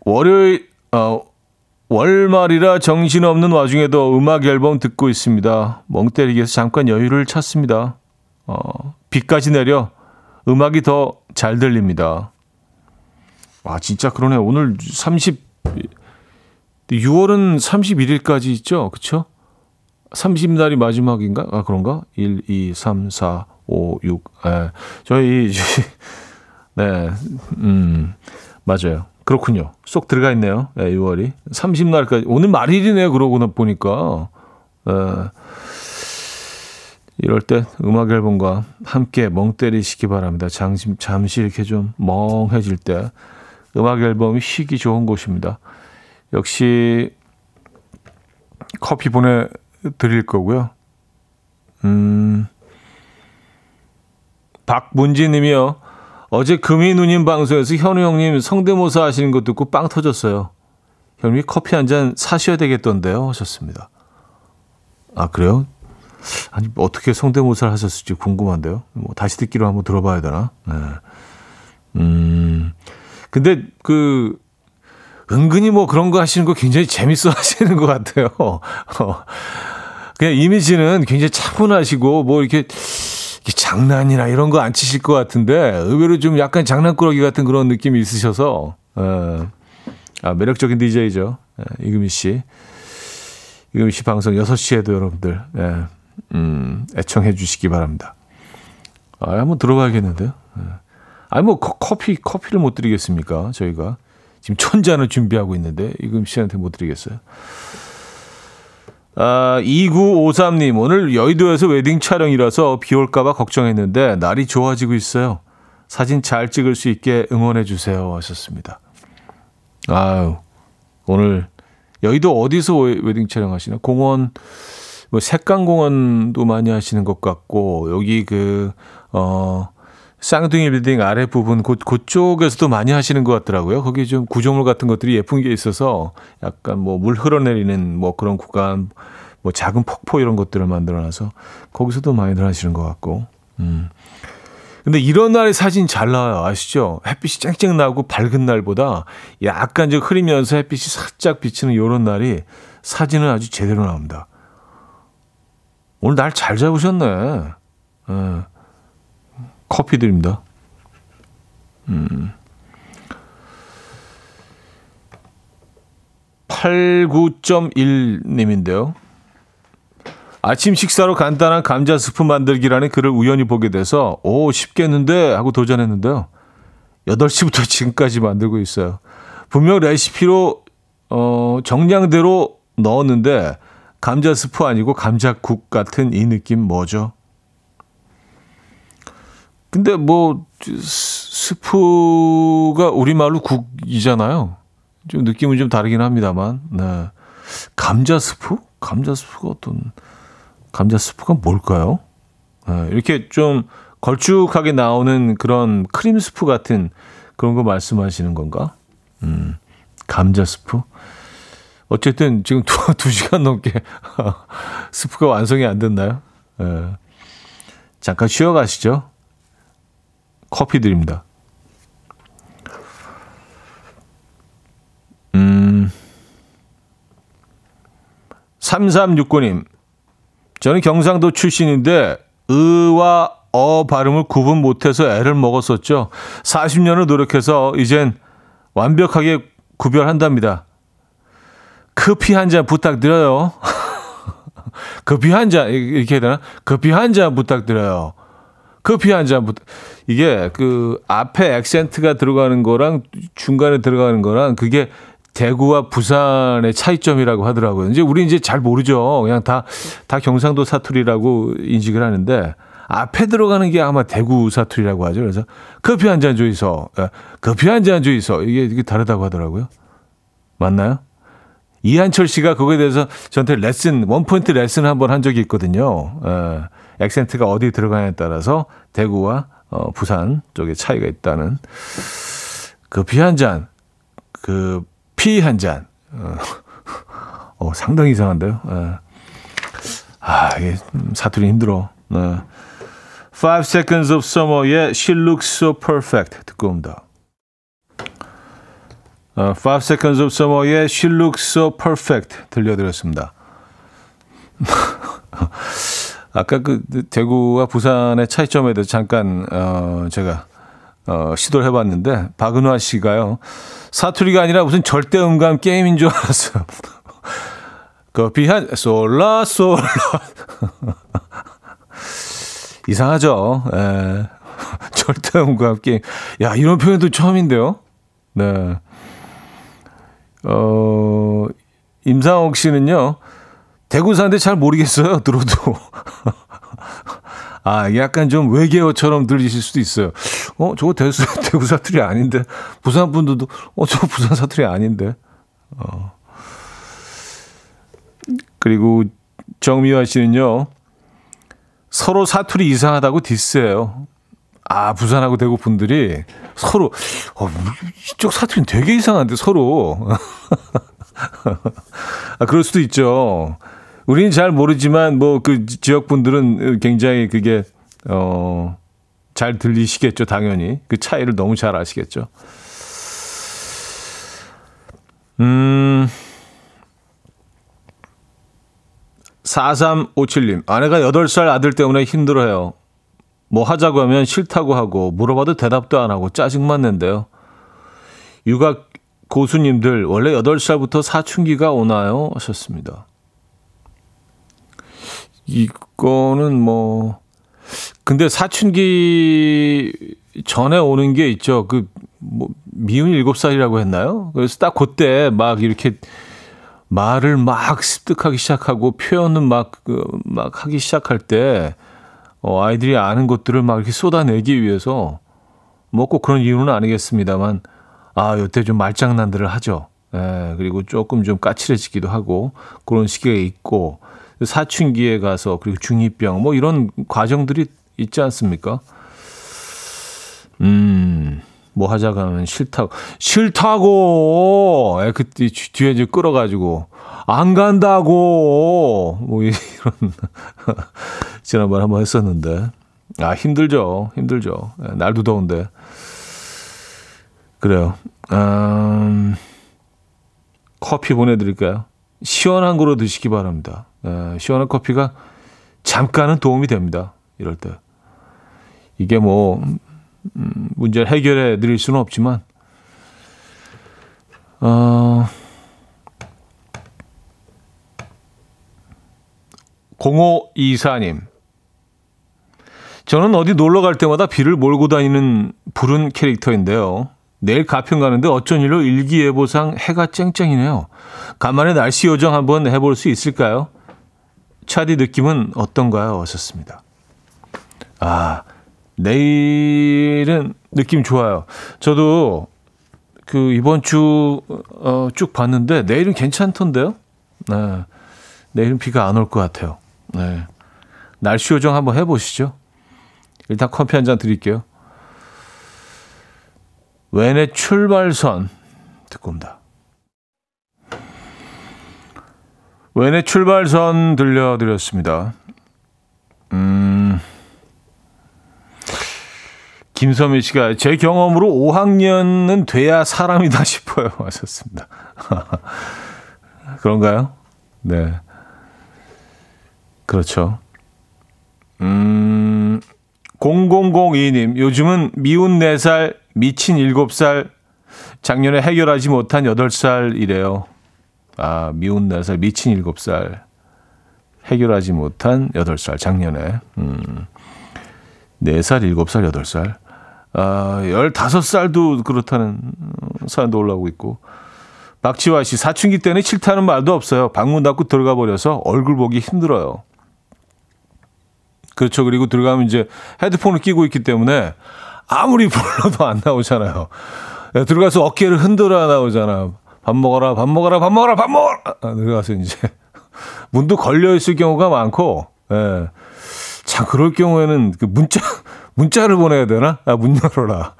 [SPEAKER 1] 월요일, 어, 월말이라 정신없는 와중에도 음악 앨범 듣고 있습니다. 멍 때리기 위해서 잠깐 여유를 찾습니다. 어, 비까지 내려 음악이 더 잘 들립니다. 와, 진짜 그러네. 오늘 30, 6월은 31일까지 있죠? 그쵸? 30날이 마지막인가? 아, 그런가? 1, 2, 3, 4, 5, 6. 에, 저희, 네, 음, 맞아요. 그렇군요. 쏙 들어가 있네요. 네, 6월이. 30날까지. 오늘 말일이네요. 그러고 보니까. 에, 이럴 때 음악 앨범과 함께 멍 때리시기 바랍니다. 잠시, 잠시 이렇게 좀 멍해질 때 음악 앨범이 쉬기 좋은 곳입니다. 역시 커피 보내드릴 거고요. 음, 박문지 님이요. 어제 금이 누님 방송에서 현우 형님 성대모사 하시는 거 듣고 빵 터졌어요. 형님이 커피 한 잔 사셔야 되겠던데요. 하셨습니다. 아, 그래요? 아니 뭐 어떻게 성대모사를 하셨을지 궁금한데요. 뭐 다시 듣기로 한번 들어봐야 되나? 네. 음. 근데 그 은근히 뭐 그런 거 하시는 거 굉장히 재밌어 하시는 것 같아요. 어. [LAUGHS] 그냥 이미지는 굉장히 차분하시고 뭐 이렇게 장난이나 이런 거 안 치실 것 같은데 의외로 좀 약간 장난꾸러기 같은 그런 느낌이 있으셔서 어. 아, 매력적인 DJ죠. 예, 이금희 씨. 이금희 씨 방송 6시에도 여러분들 예, 음, 애청해 주시기 바랍니다. 아, 한번 들어봐야겠는데요. 네. 아니, 뭐, 커피, 커피를 못 드리겠습니까? 저희가. 지금 천 잔을 준비하고 있는데, 이금 씨한테 못 드리겠어요. 아, 2953님, 오늘 여의도에서 웨딩 촬영이라서 비 올까봐 걱정했는데, 날이 좋아지고 있어요. 사진 잘 찍을 수 있게 응원해 주세요. 하셨습니다. 아유, 오늘 여의도 어디서 웨딩 촬영하시나? 공원, 뭐 색강공원도 많이 하시는 것 같고 여기 그 어 쌍둥이 빌딩 아래 부분 그 그쪽에서도 많이 하시는 것 같더라고요. 거기 좀 구조물 같은 것들이 예쁜 게 있어서 약간 뭐 물 흘러내리는 뭐 그런 구간 뭐 작은 폭포 이런 것들을 만들어놔서 거기서도 많이들 하시는 것 같고. 음. 근데 이런 날에 사진 잘 나와요. 아시죠? 햇빛이 쨍쨍 나고 밝은 날보다 약간 좀 흐리면서 햇빛이 살짝 비치는 이런 날이 사진은 아주 제대로 나옵니다. 오늘 날 잘 잡으셨네. 네. 커피 드립니다. 음. 89.1님인데요. 아침 식사로 간단한 감자 스프 만들기라는 글을 우연히 보게 돼서 오 쉽겠는데 하고 도전했는데요. 8시부터 [LAUGHS] 지금까지 만들고 있어요. 분명 레시피로 어 정량대로 넣었는데 감자 스프 아니고 감자국 같은 이 느낌 뭐죠? 근데 뭐 스프가 우리말로 국이잖아요. 좀 느낌은 좀 다르긴 합니다만. 네. 감자 스프? 감자 스프가 어떤 감자 스프가 뭘까요? 네. 이렇게 좀 걸쭉하게 나오는 그런 크림 스프 같은 그런 거 말씀하시는 건가? 음. 감자 스프? 어쨌든 지금 두, [LAUGHS] 두 시간 넘게 [LAUGHS] 스프가 완성이 안 됐나요? 예. 잠깐 쉬어가시죠. 커피 드립니다. 음, 3369님. 저는 경상도 출신인데, 의와 어 발음을 구분 못해서 애를 먹었었죠. 40년을 노력해서 이젠 완벽하게 구별한답니다. 커피 한 잔 부탁드려요. [LAUGHS] 커피 한 잔, 이렇게 해야 되나? 커피 한 잔 부탁드려요. 커피 한 잔 부탁. 이게 그 앞에 액센트가 들어가는 거랑 중간에 들어가는 거랑 그게 대구와 부산의 차이점이라고 하더라고요. 이제 우리 이제 잘 모르죠. 그냥 다, 다 경상도 사투리라고 인식을 하는데 앞에 들어가는 게 아마 대구 사투리라고 하죠. 그래서 커피 한잔 주이소. 예, 커피 한잔 주이소. 이게, 이게 다르다고 하더라고요. 맞나요? 이한철 씨가 그거에 대해서 저한테 레슨, 원포인트 레슨 한번 한 적이 있거든요. 에, 액센트가 어디 들어가냐에 따라서 대구와 어, 부산 쪽에 차이가 있다는 그 피 한 잔, 그 피 한 잔. 어, [LAUGHS] 어, 상당히 이상한데요. 에. 아, 이게 사투리 힘들어. 네. Five Seconds of Summer의 She Looks So Perfect 듣고 옵니다. 어, Five Seconds of Summer의 She Looks So Perfect 들려드렸습니다. [LAUGHS] 아까 그 대구와 부산의 차이점에 대해서 잠깐 어, 제가 어, 시도를 해봤는데 박은화 씨가요 사투리가 아니라 무슨 절대 음감 게임인 줄 알았어요. [LAUGHS] 커피 한 솔라 솔라 [LAUGHS] 이상하죠. [LAUGHS] 에. 절대 음감 게임. 야 이런 표현도 처음인데요. 네. 어 임상옥 씨는요. 대구 사는데 잘 모르겠어요. [LAUGHS] 들어도. 아, 약간 좀 외계어처럼 들리실 수도 있어요. 어, 저거 대수, [LAUGHS] 대구 사투리 아닌데. 부산 분들도, 어, 저거 부산 사투리 아닌데. 어. 그리고 정미화 씨는요, 서로 사투리 이상하다고 디스해요. 아, 부산하고 대구 분들이 서로, 어, 이쪽 사투리는 되게 이상한데, 서로. [LAUGHS] 아, 그럴 수도 있죠. 우리는 잘 모르지만 뭐 그 지역 분들은 굉장히 그게 어 잘 들리시겠죠, 당연히. 그 차이를 너무 잘 아시겠죠. 음. 4357님, 아내가 8살 아들 때문에 힘들어해요. 뭐 하자고 하면 싫다고 하고, 물어봐도 대답도 안 하고, 짜증만 낸대요. 육아 고수님들, 원래 8살부터 사춘기가 오나요? 하셨습니다. 이거는 뭐 근데 사춘기 전에 오는 게 있죠. 그 뭐 미운 일곱 살이라고 했나요? 그래서 딱 그때 막 이렇게 말을 막 습득하기 시작하고 표현은 막, 그, 막 하기 시작할 때, 어, 아이들이 아는 것들을 막 이렇게 쏟아내기 위해서, 뭐꼭 그런 이유는 아니겠습니다만, 아, 요때 좀 말장난들을 하죠. 예, 그리고 조금 좀 까칠해지기도 하고, 그런 시기가 있고, 사춘기에 가서 그리고 중이병 뭐 이런 과정들이 있지 않습니까? 음, 뭐 하자고 하면 싫다고. 싫다고! 예, 그때 뒤에 이제 끌어가지고. 안 간다고! 뭐 이런. [LAUGHS] 지난번에 한번 했었는데. 아, 힘들죠. 힘들죠. 예, 날도 더운데. 그래요. 음, 커피 보내드릴까요? 시원한 거로 드시기 바랍니다. 에, 시원한 커피가 잠깐은 도움이 됩니다. 이럴 때. 이게 뭐, 음, 문제를 해결해 드릴 수는 없지만, 어, 0524님. 저는 어디 놀러 갈 때마다 비를 몰고 다니는 불은 캐릭터인데요. 내일 가평 가는데 어쩐 일로 일기예보상 해가 쨍쨍이네요. 간만에 날씨 요정 한번 해볼 수 있을까요? 차디 느낌은 어떤가요? 하셨습니다. 아, 내일은 느낌 좋아요. 저도 그 이번 주, 어, 쭉 봤는데 내일은 괜찮던데요? 네. 내일은 비가 안 올 것 같아요. 네. 날씨 요정 한번 해보시죠. 일단 커피 한 잔 드릴게요. 웬의 출발선 듣고 옵니다. 웬의 출발선 들려드렸습니다. 음, 김서민 씨가 제 경험으로 5학년은 돼야 사람이다 [LAUGHS] 싶어요. 하셨습니다. [LAUGHS] 그런가요? 네. 그렇죠. 음, 0002님, 요즘은 미운 4살, 미친 7살, 작년에 해결하지 못한 8살이래요. 아, 미운 4살, 미친 7살, 해결하지 못한 8살, 작년에. 음, 4살, 7살, 8살. 아, 15살도 그렇다는 사연도 올라오고 있고. 박지화 씨, 사춘기 때는 싫다는 말도 없어요. 방문 닫고 들어가 버려서 얼굴 보기 힘들어요. 그렇죠. 그리고 들어가면 이제 헤드폰을 끼고 있기 때문에 아무리 [LAUGHS] 불러도 안 나오잖아요. 예, 들어가서 어깨를 흔들어 나오잖아. 밥 먹어라, 밥 먹어라, 밥 먹어라, 밥 먹어라! 아, 들어가서 이제 [LAUGHS] 문도 걸려 있을 경우가 많고, 예. 참, 그럴 경우에는 그 문자, [LAUGHS] 문자를 보내야 되나? 아, 문 열어라.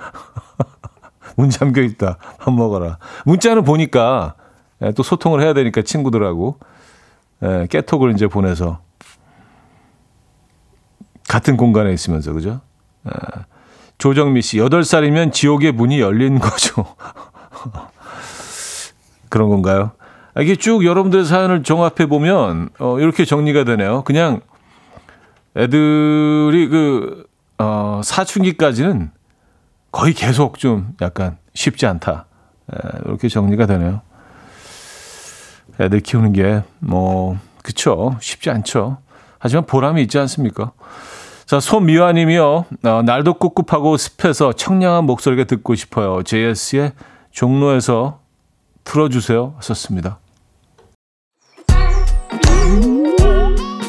[SPEAKER 1] [LAUGHS] 문 잠겨 있다. 밥 먹어라. 문자는 보니까 예, 또 소통을 해야 되니까 친구들하고 예, 깨톡을 이제 보내서 같은 공간에 있으면서, 그죠? 에, 조정미 씨, 8살이면 지옥의 문이 열린 거죠. 그런 건가요? 아, 이게 쭉 여러분들의 사연을 종합해 보면, 어, 이렇게 정리가 되네요. 그냥 애들이 그, 어, 사춘기까지는 거의 계속 좀 약간 쉽지 않다. 에, 이렇게 정리가 되네요. 애들 키우는 게, 뭐, 그쵸. 쉽지 않죠. 하지만 보람이 있지 않습니까? 자, 손미화 님이요. 어, 날도 꿉꿉하고 습해서 청량한 목소리가 듣고 싶어요. JS의 종로에서 틀어주세요. 하셨습니다.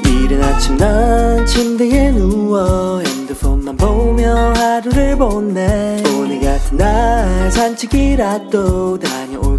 [SPEAKER 1] 이른 아침 난 침대에 누워 핸드폰만 보며 하루를 보내 오늘 같은 날 산책이라도 다녀올까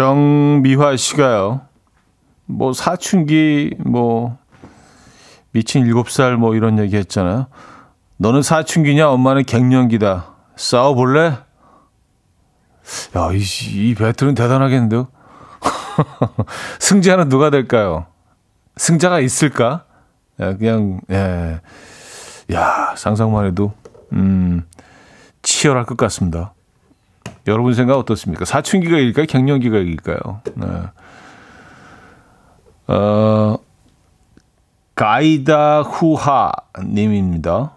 [SPEAKER 1] 정미화 씨가요. 뭐 사춘기 뭐 미친 7살 뭐 이런 얘기 했잖아요. 너는 사춘기냐 엄마는 갱년기다. 싸워 볼래? 야, 이, 이 배틀은 대단하겠는데요? [LAUGHS] 승자는 누가 될까요? 승자가 있을까? 예, 그냥 예. 야, 상상만 해도 음, 치열할 것 같습니다. 여러분 생각 어떻습니까? 사춘기가 일까요? 갱년기가 일까요? 네. 어, 가이다 후하 님입니다.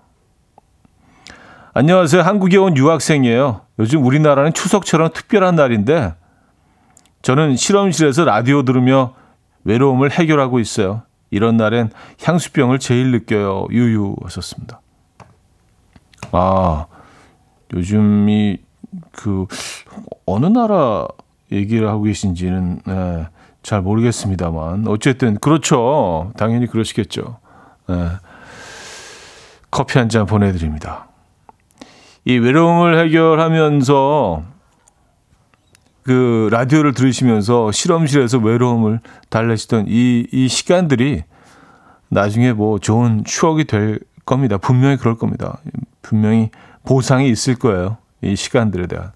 [SPEAKER 1] 안녕하세요. 한국에 온 유학생이에요. 요즘 우리나라는 추석처럼 특별한 날인데 저는 실험실에서 라디오 들으며 외로움을 해결하고 있어요. 이런 날엔 향수병을 제일 느껴요. 유유 하셨습니다. 아, 요즘이 그 어느 나라 얘기를 하고 계신지는 네, 잘 모르겠습니다만 어쨌든 그렇죠. 당연히 그러시겠죠. 네. 커피 한 잔 보내드립니다. 이 외로움을 해결하면서 그 라디오를 들으시면서 실험실에서 외로움을 달래시던 이, 이 시간들이 나중에 뭐 좋은 추억이 될 겁니다. 분명히 그럴 겁니다. 분명히 보상이 있을 거예요. 이 시간들에 대한.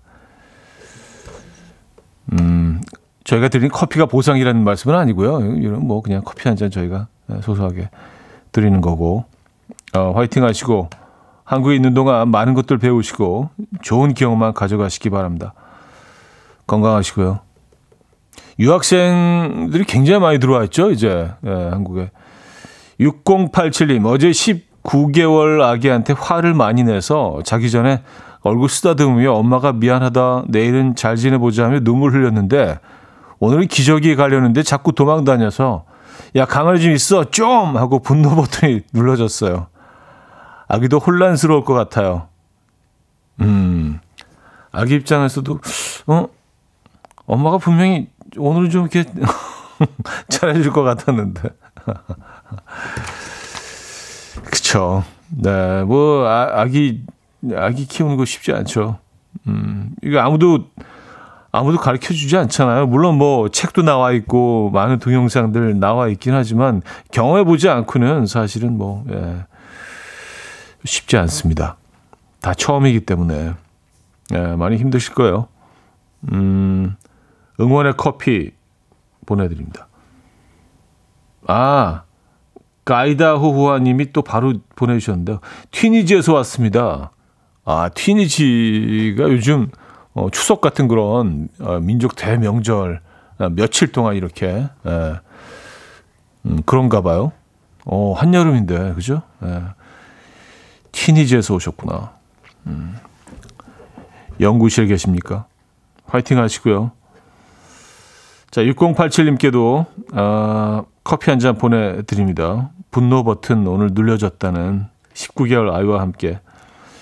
[SPEAKER 1] 음, 저희가 드린 커피가 보상이라는 말씀은 아니고요. 이런 뭐 그냥 커피 한 잔 저희가 소소하게 드리는 거고. 어, 화이팅 하시고 한국에 있는 동안 많은 것들 배우시고 좋은 기억만 가져가시기 바랍니다. 건강하시고요. 유학생들이 굉장히 많이 들어와 있죠, 이제, 예, 한국에. 6087님, 어제 19개월 아기한테 화를 많이 내서 자기 전에 얼굴 쓰다듬으며 엄마가 미안하다, 내일은 잘 지내보자 하며 눈물 흘렸는데, 오늘은 기저귀에 가려는데 자꾸 도망 다녀서, 야, 강아지 좀 있어, 좀! 하고 분노 버튼이 눌러졌어요. 아기도 혼란스러울 것 같아요. 음, 아기 입장에서도, 어, 엄마가 분명히 오늘은 좀 이렇게 [LAUGHS] 잘해줄 것 같았는데. [LAUGHS] 그쵸. 네, 뭐, 아, 아기, 아기 키우는 거 쉽지 않죠. 음, 이거 아무도, 아무도 가르쳐 주지 않잖아요. 물론 뭐, 책도 나와 있고, 많은 동영상들 나와 있긴 하지만, 경험해 보지 않고는 사실은 뭐, 예, 쉽지 않습니다. 다 처음이기 때문에, 예, 많이 힘드실 거예요. 음, 응원의 커피 보내드립니다. 아, 가이다 호호아님이 또 바로 보내주셨는데요. 튀니지에서 왔습니다. 아, 튀니지가 요즘 어, 추석 같은 그런 어, 민족 대명절 아, 며칠 동안 이렇게 예, 음, 그런가 봐요. 어, 한여름인데 그죠? 예. 튀니지에서 오셨구나. 음. 연구실에 계십니까? 화이팅 하시고요. 자, 6087님께도 어, 커피 한 잔 보내드립니다. 분노 버튼 오늘 눌려졌다는 19개월 아이와 함께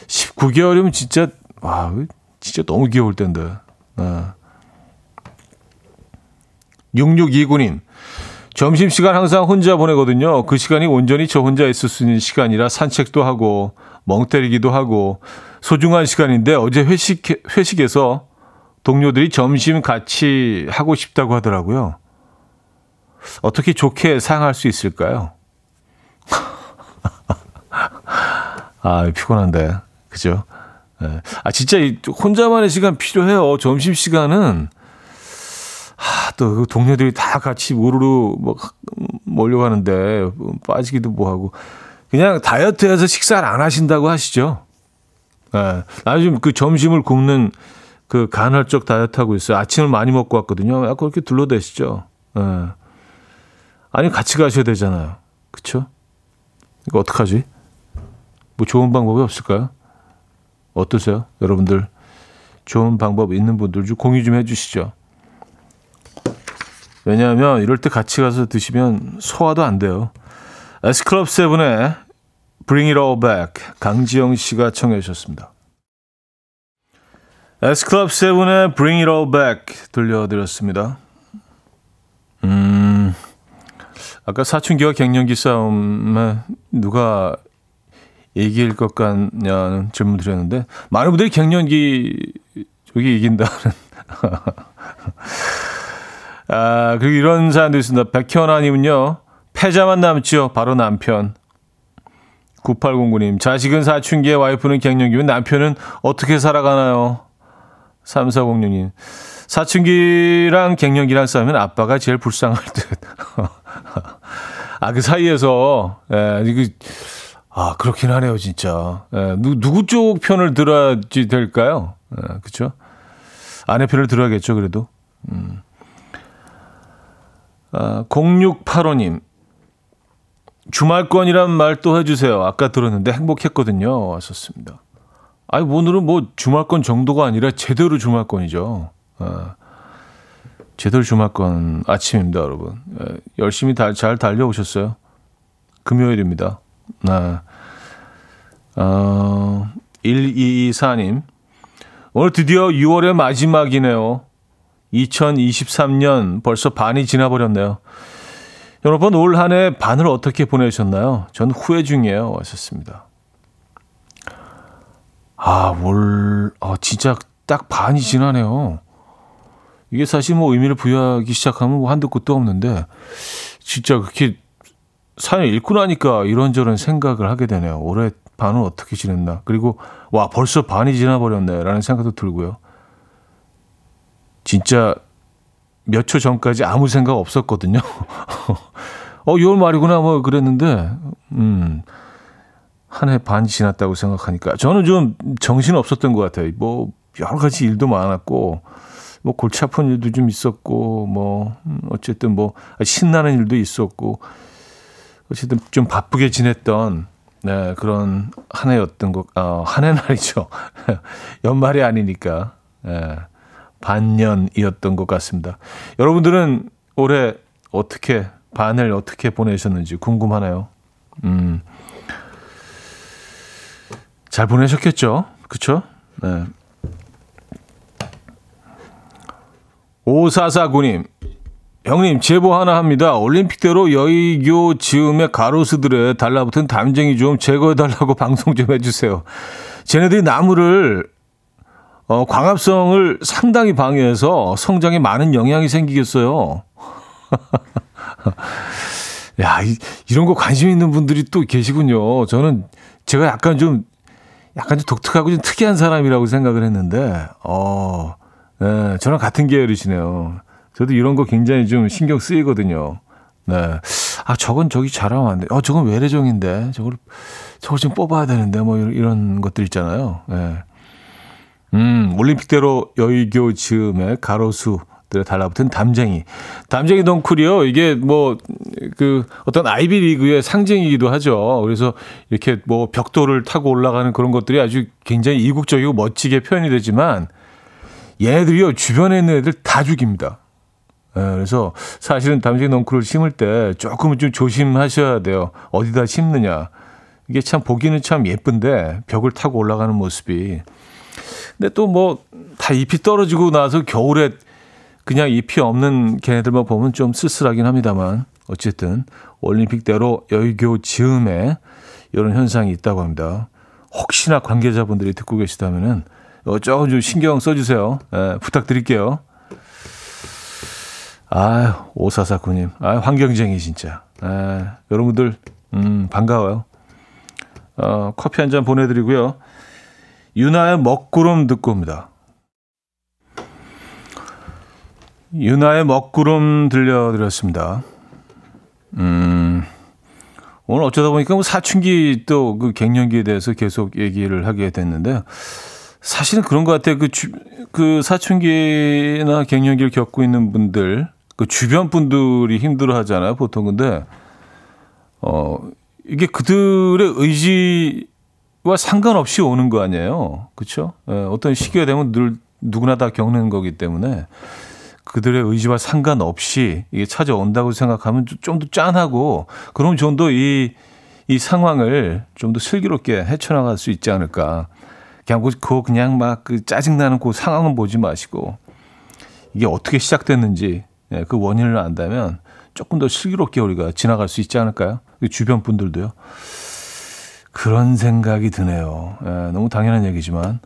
[SPEAKER 1] 19개월이면 진짜 와 진짜 너무 귀여울 텐데. 아. 6629님 점심시간 항상 혼자 보내거든요. 그 시간이 온전히 저 혼자 있을 수 있는 시간이라 산책도 하고 멍 때리기도 하고 소중한 시간인데 어제 회식, 회식에서 동료들이 점심 같이 하고 싶다고 하더라고요. 어떻게 좋게 사용할 수 있을까요? [LAUGHS] 아, 피곤한데. 그죠? 네. 아, 진짜 혼자만의 시간 필요해요. 점심 시간은 하, 또 그 동료들이 다 같이 우르르 뭐 몰려가는데 빠지기도 뭐하고 그냥 다이어트해서 식사를 안 하신다고 하시죠. 예. 나 요즘 그 점심을 굶는 그 간헐적 다이어트 하고 있어요. 아침을 많이 먹고 왔거든요. 약간 그렇게 둘러대시죠. 예. 아니 같이 가셔야 되잖아요. 그쵸? 이거 어떡하지? 뭐 좋은 방법이 없을까요? 어떠세요? 여러분들 좋은 방법 있는 분들 좀 공유 좀 해주시죠. 왜냐하면 이럴 때 같이 가서 드시면 소화도 안 돼요. 에스클럽 세븐의 Bring It All Back 강지영 씨가 청해 주셨습니다. 에스클럽 세븐의 Bring It All Back 들려드렸습니다. 음, 아까 사춘기와 갱년기 싸움에 누가 이길 것 같냐는 질문 드렸는데 많은 분들이 갱년기 쪽이 이긴다는 [LAUGHS] 아, 그리고 이런 사연도 있습니다. 백현아님은요, 패자만 남죠. 바로 남편. 9809님, 자식은 사춘기에 와이프는 갱년기면 남편은 어떻게 살아가나요? 3406님, 사춘기랑 갱년기랑 싸우면 아빠가 제일 불쌍할 듯. [LAUGHS] 아, 그 사이에서, 예, 이거, 아, 그렇긴 하네요, 진짜. 예, 누, 누구 쪽 편을 들어야지 될까요? 예, 그쵸? 아내 편을 들어야겠죠, 그래도. 음. 아, 0685님. 주말권이란 말 또 해주세요. 아까 들었는데 행복했거든요. 왔었습니다. 아니, 오늘은 뭐 주말권 정도가 아니라 제대로 주말권이죠. 아, 제대로 주말권 아침입니다, 여러분. 예, 열심히 다, 잘 달려오셨어요. 금요일입니다. 아, 어, 1224님. 오늘 드디어 6월의 마지막이네요. 2023년 벌써 반이 지나버렸네요. 여러분 올 한 해 반을 어떻게 보내셨나요? 전 후회 중이에요. 왔었습니다. 아, 올, 아, 진짜 딱 반이 지나네요. 이게 사실 뭐 의미를 부여하기 시작하면 뭐 한두 끝도 없는데, 진짜 그렇게 사연 읽고 나니까 이런저런 생각을 하게 되네요. 올해 반은 어떻게 지냈나. 그리고, 와, 벌써 반이 지나버렸네. 라는 생각도 들고요. 진짜 몇 초 전까지 아무 생각 없었거든요. [LAUGHS] 어, 6월 말이구나, 뭐, 그랬는데, 음, 한 해 반 지났다고 생각하니까. 저는 좀 정신 없었던 것 같아요. 뭐, 여러 가지 일도 많았고, 뭐, 골치 아픈 일도 좀 있었고, 뭐, 음, 어쨌든 뭐, 신나는 일도 있었고, 어쨌든 좀 바쁘게 지냈던, 네, 그런 한 해였던 것, 어, 한해 날이죠. [LAUGHS] 연말이 아니니까. 네. 반년이었던 것 같습니다. 여러분들은 올해 어떻게 반을 어떻게 보내셨는지 궁금하네요. 음. 잘 보내셨겠죠? 그쵸? 네. 5449님, 형님, 제보 하나 합니다. 올림픽대로 여의교 즈음의 가로수들에 달라붙은 담쟁이 좀 제거해달라고 [LAUGHS] 방송 좀 해주세요. 쟤네들이 나무를 어, 광합성을 상당히 방해해서 성장에 많은 영향이 생기겠어요. [LAUGHS] 야, 이, 이런 거 관심 있는 분들이 또 계시군요. 저는 제가 약간 좀, 약간 좀 독특하고 좀 특이한 사람이라고 생각을 했는데, 어, 네, 저랑 같은 계열이시네요. 저도 이런 거 굉장히 좀 신경 쓰이거든요. 네. 아, 저건 저기 잘하면 안 돼. 어, 저건 외래종인데. 저걸, 저걸 좀 뽑아야 되는데. 뭐 이런, 이런 것들 있잖아요. 네. 음, 올림픽대로 여의교 즈음에 가로수 달라붙은 담쟁이. 담쟁이 덩쿨이요. 이게 뭐, 그, 어떤 아이비 리그의 상징이기도 하죠. 그래서 이렇게 뭐 벽돌을 타고 올라가는 그런 것들이 아주 굉장히 이국적이고 멋지게 표현이 되지만 얘네들이요. 주변에 있는 애들 다 죽입니다. 예, 그래서 사실은 담쟁이 덩쿨을 심을 때 조금은 좀 조심하셔야 돼요. 어디다 심느냐. 이게 참 보기는 참 예쁜데 벽을 타고 올라가는 모습이 근데 또 뭐 다 잎이 떨어지고 나서 겨울에 그냥 잎이 없는 걔네들만 보면 좀 쓸쓸하긴 합니다만 어쨌든 올림픽대로 여의교 즈음에 이런 현상이 있다고 합니다. 혹시나 관계자분들이 듣고 계시다면은 조금 좀 신경 써주세요. 예, 부탁드릴게요. 아유, 오사사쿠님. 아 환경쟁이 진짜. 예, 여러분들, 음, 반가워요. 어, 커피 한 잔 보내드리고요. 유나의 먹구름 듣고 옵니다. 유나의 먹구름 들려드렸습니다. 음, 오늘 어쩌다 보니까 뭐 사춘기 또 그 갱년기에 대해서 계속 얘기를 하게 됐는데 사실은 그런 것 같아요. 그, 주, 그 사춘기나 갱년기를 겪고 있는 분들, 그 주변 분들이 힘들어 하잖아요, 보통. 근데, 어, 이게 그들의 의지와 상관없이 오는 거 아니에요. 그쵸? 예, 어떤 시기가 되면 늘 누구나 다 겪는 거기 때문에 그들의 의지와 상관없이 이게 찾아온다고 생각하면 좀 더 짠하고 그럼 좀 더 이, 이 상황을 좀 더 슬기롭게 헤쳐나갈 수 있지 않을까. 그냥 그 그냥 막 그 짜증나는 그 상황은 보지 마시고 이게 어떻게 시작됐는지 예, 그 원인을 안다면 조금 더 슬기롭게 우리가 지나갈 수 있지 않을까요? 주변 분들도요. 그런 생각이 드네요. 예, 너무 당연한 얘기지만.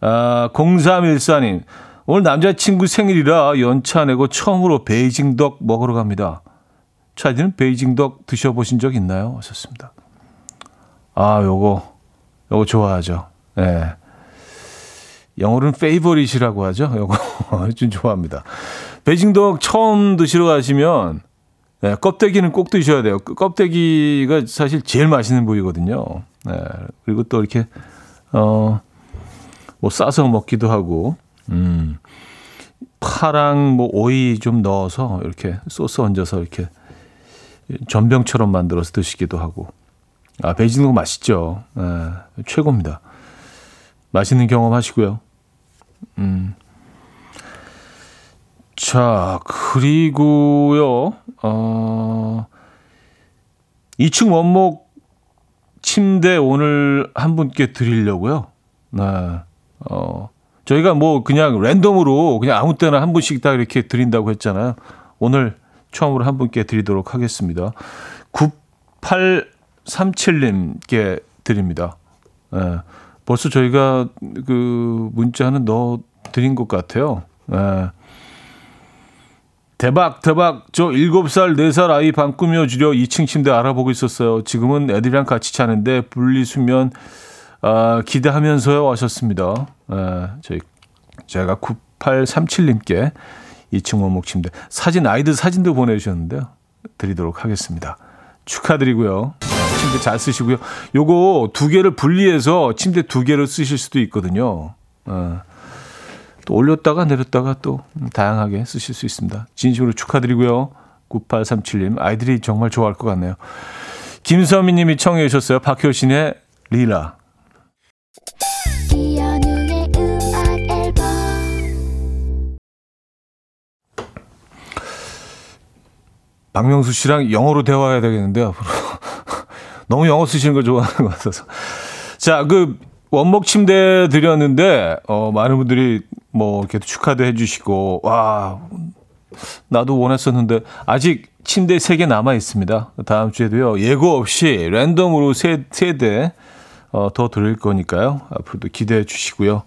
[SPEAKER 1] 아, 0314님. 오늘 남자친구 생일이라 연차 내고 처음으로 베이징 덕 먹으러 갑니다. 차디는 베이징 덕 드셔보신 적 있나요? 하셨습니다. 아, 요거, 요거 좋아하죠. 예. 네. 영어로는 페이버릿이라고 하죠. 요거 [LAUGHS] 좀 좋아합니다. 베이징 덕 처음 드시러 가시면 네, 껍데기는 꼭 드셔야 돼요. 그 껍데기가 사실 제일 맛있는 부위거든요. 네, 그리고 또 이렇게 어, 뭐 싸서 먹기도 하고 음, 파랑 뭐 오이 좀 넣어서 이렇게 소스 얹어서 이렇게 전병처럼 만들어서 드시기도 하고. 아, 베이징도 맛있죠. 네, 최고입니다. 맛있는 경험 하시고요. 음. 자, 그리고요, 어, 2층 원목 침대 오늘 한 분께 드리려고요. 네. 어, 저희가 뭐 그냥 랜덤으로 그냥 아무 때나 한 분씩 다 이렇게 드린다고 했잖아요. 오늘 처음으로 한 분께 드리도록 하겠습니다. 9837님께 드립니다. 예. 벌써 저희가 그 문자는 넣어 드린 것 같아요. 예. 대박, 대박. 저 7살, 4살 아이 방 꾸며주려 2층 침대 알아보고 있었어요. 지금은 애들이랑 같이 자는데 분리수면 아, 기대하면서요 하셨습니다. 예, 저희 제가 9837님께 2층 원목 침대 사진 아이들 사진도 보내주셨는데요. 드리도록 하겠습니다. 축하드리고요. 침대 잘 쓰시고요. 요거 두 개를 분리해서 침대 두 개를 쓰실 수도 있거든요. 어, 또 올렸다가 내렸다가 또 다양하게 쓰실 수 있습니다. 진심으로 축하드리고요. 9837님 아이들이 정말 좋아할 것 같네요. 김서미 님이 청해 주셨어요. 박효신의 리라. 박명수 씨랑 영어로 대화해야 되겠는데 앞으로 [LAUGHS] 너무 영어 쓰시는 걸 좋아하는 것 같아서 자 그 원목 침대 드렸는데 어 많은 분들이 뭐 이렇게 축하도 해주시고 와 나도 원했었는데 아직 침대 3개 남아 있습니다. 다음 주에도요. 예고 없이 랜덤으로 세 세대 어, 더 드릴 거니까요. 앞으로도 기대해 주시고요.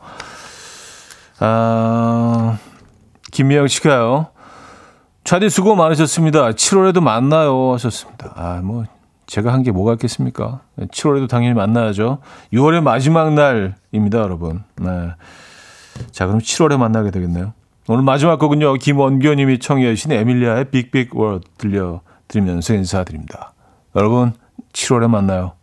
[SPEAKER 1] 아 김미영 씨가요. 차디 수고 많으셨습니다. 7월에도 만나요 하셨습니다. 아, 뭐 제가 한 게 뭐가 있겠습니까? 7월에도 당연히 만나야죠. 6월의 마지막 날입니다, 여러분. 네. 자, 그럼 7월에 만나게 되겠네요. 오늘 마지막 곡은요. 김원교님이 청해 주신 에밀리아의 빅빅 월드 들려드리면서 인사드립니다. 여러분, 7월에 만나요.